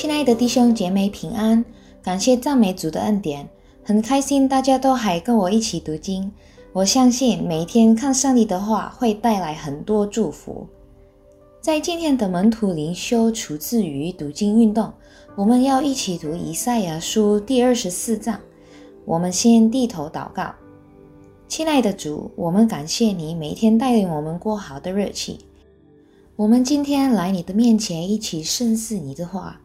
亲爱的弟兄姐妹平安，感谢赞美主的恩典，很开心大家都还跟我一起读经。我相信每天看上帝的话会带来很多祝福。在今天的门徒灵修出自于读经运动，我们要一起读以赛亚书第二十四章。我们先低头祷告，亲爱的主，我们感谢你每天带领我们过好的日子。我们今天来你的面前，一起深思你的话。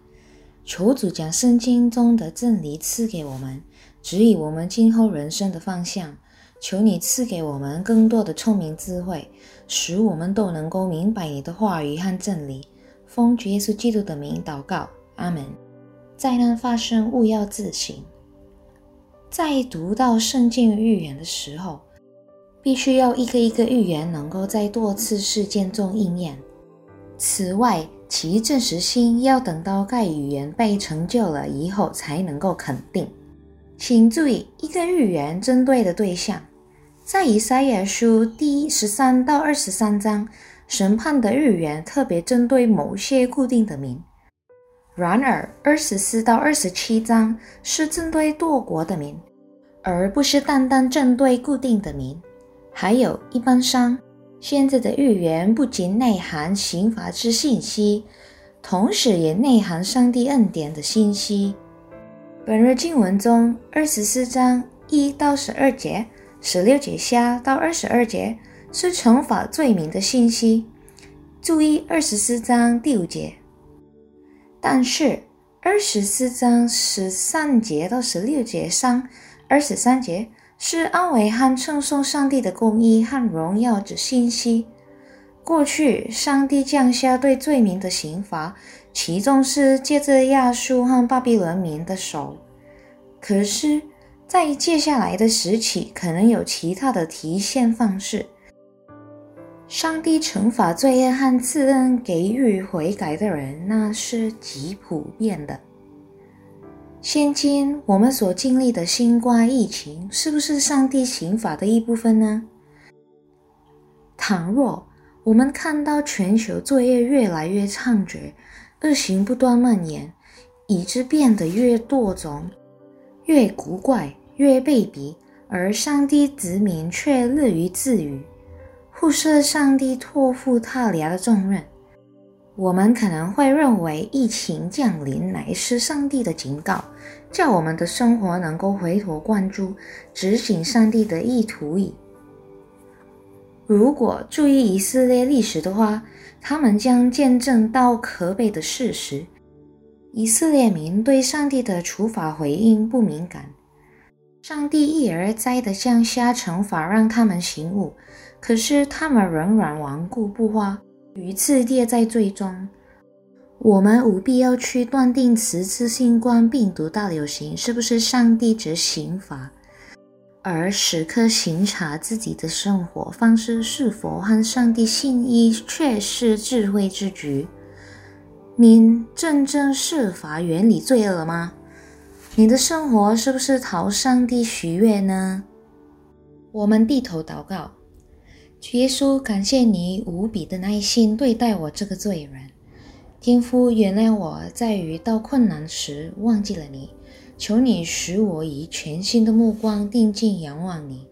求主将圣经中的真理赐给我们，指引我们今后人生的方向。求你赐给我们更多的聪明智慧，使我们都能够明白你的话语和真理。奉主耶稣基督的名祷告，阿门。灾难发生，勿要自省。在读到圣经预言的时候，必须要一个一个预言能够在多次事件中应验。此外，其真实性要等到该语言被成就了以后才能够肯定。请注意，一个预言针对的对象，在以赛亚书第十三到二十三章，审判的预言特别针对某些固定的民；然而，二十四到二十七章是针对多国的民，而不是单单针对固定的民。还有一般上。现在的预言不仅内含刑罚之信息，同时也内含上帝恩典的信息。本日经文中二十四章一到十二节、十六节下到二十二节是惩罚罪名的信息。注意二十四章第五节，但是二十四章十三节到十六节上二十三节。是安慰和称颂上帝的公义和荣耀之信息。过去，上帝降下对罪民的刑罚，其中是借着亚述和巴比伦民的手。可是，在接下来的时期，可能有其他的体现方式。上帝惩罚罪恶和赐恩给予悔改的人，那是极普遍的。现今我们所经历的新冠疫情，是不是上帝刑法的一部分呢？倘若我们看到全球罪业越来越猖獗，恶行不断蔓延，以致变得越多种、越古怪、越卑鄙，而上帝子民却乐于自娱，忽视上帝托付他俩的重任。我们可能会认为疫情降临乃是上帝的警告，叫我们的生活能够回头关注、执行上帝的意图矣。如果注意以色列历史的话，他们将见证到可悲的事实：以色列民对上帝的处罚回应不敏感，上帝一而再的降下惩罚让他们醒悟，可是他们仍然顽固不化。鱼刺跌在最终，我们务必要去断定此次新冠病毒大流行是不是上帝之刑罚，而时刻巡查自己的生活方式是否和上帝心意确是智慧之举。您真正设法远离罪恶吗？你的生活是不是讨上帝喜悦呢？我们低头祷告。耶稣，感谢你无比的耐心对待我这个罪人。天父，原谅我在遇到困难时忘记了你。求你使我以全新的目光定睛仰望你。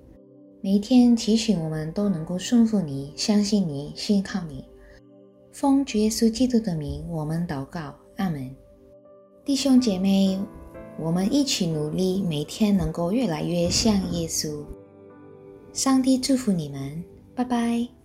每天提醒我们都能够顺服你，相信你，信靠你。奉主耶稣基督的名，我们祷告，阿门。弟兄姐妹，我们一起努力，每天能够越来越像耶稣。上帝祝福你们。拜拜。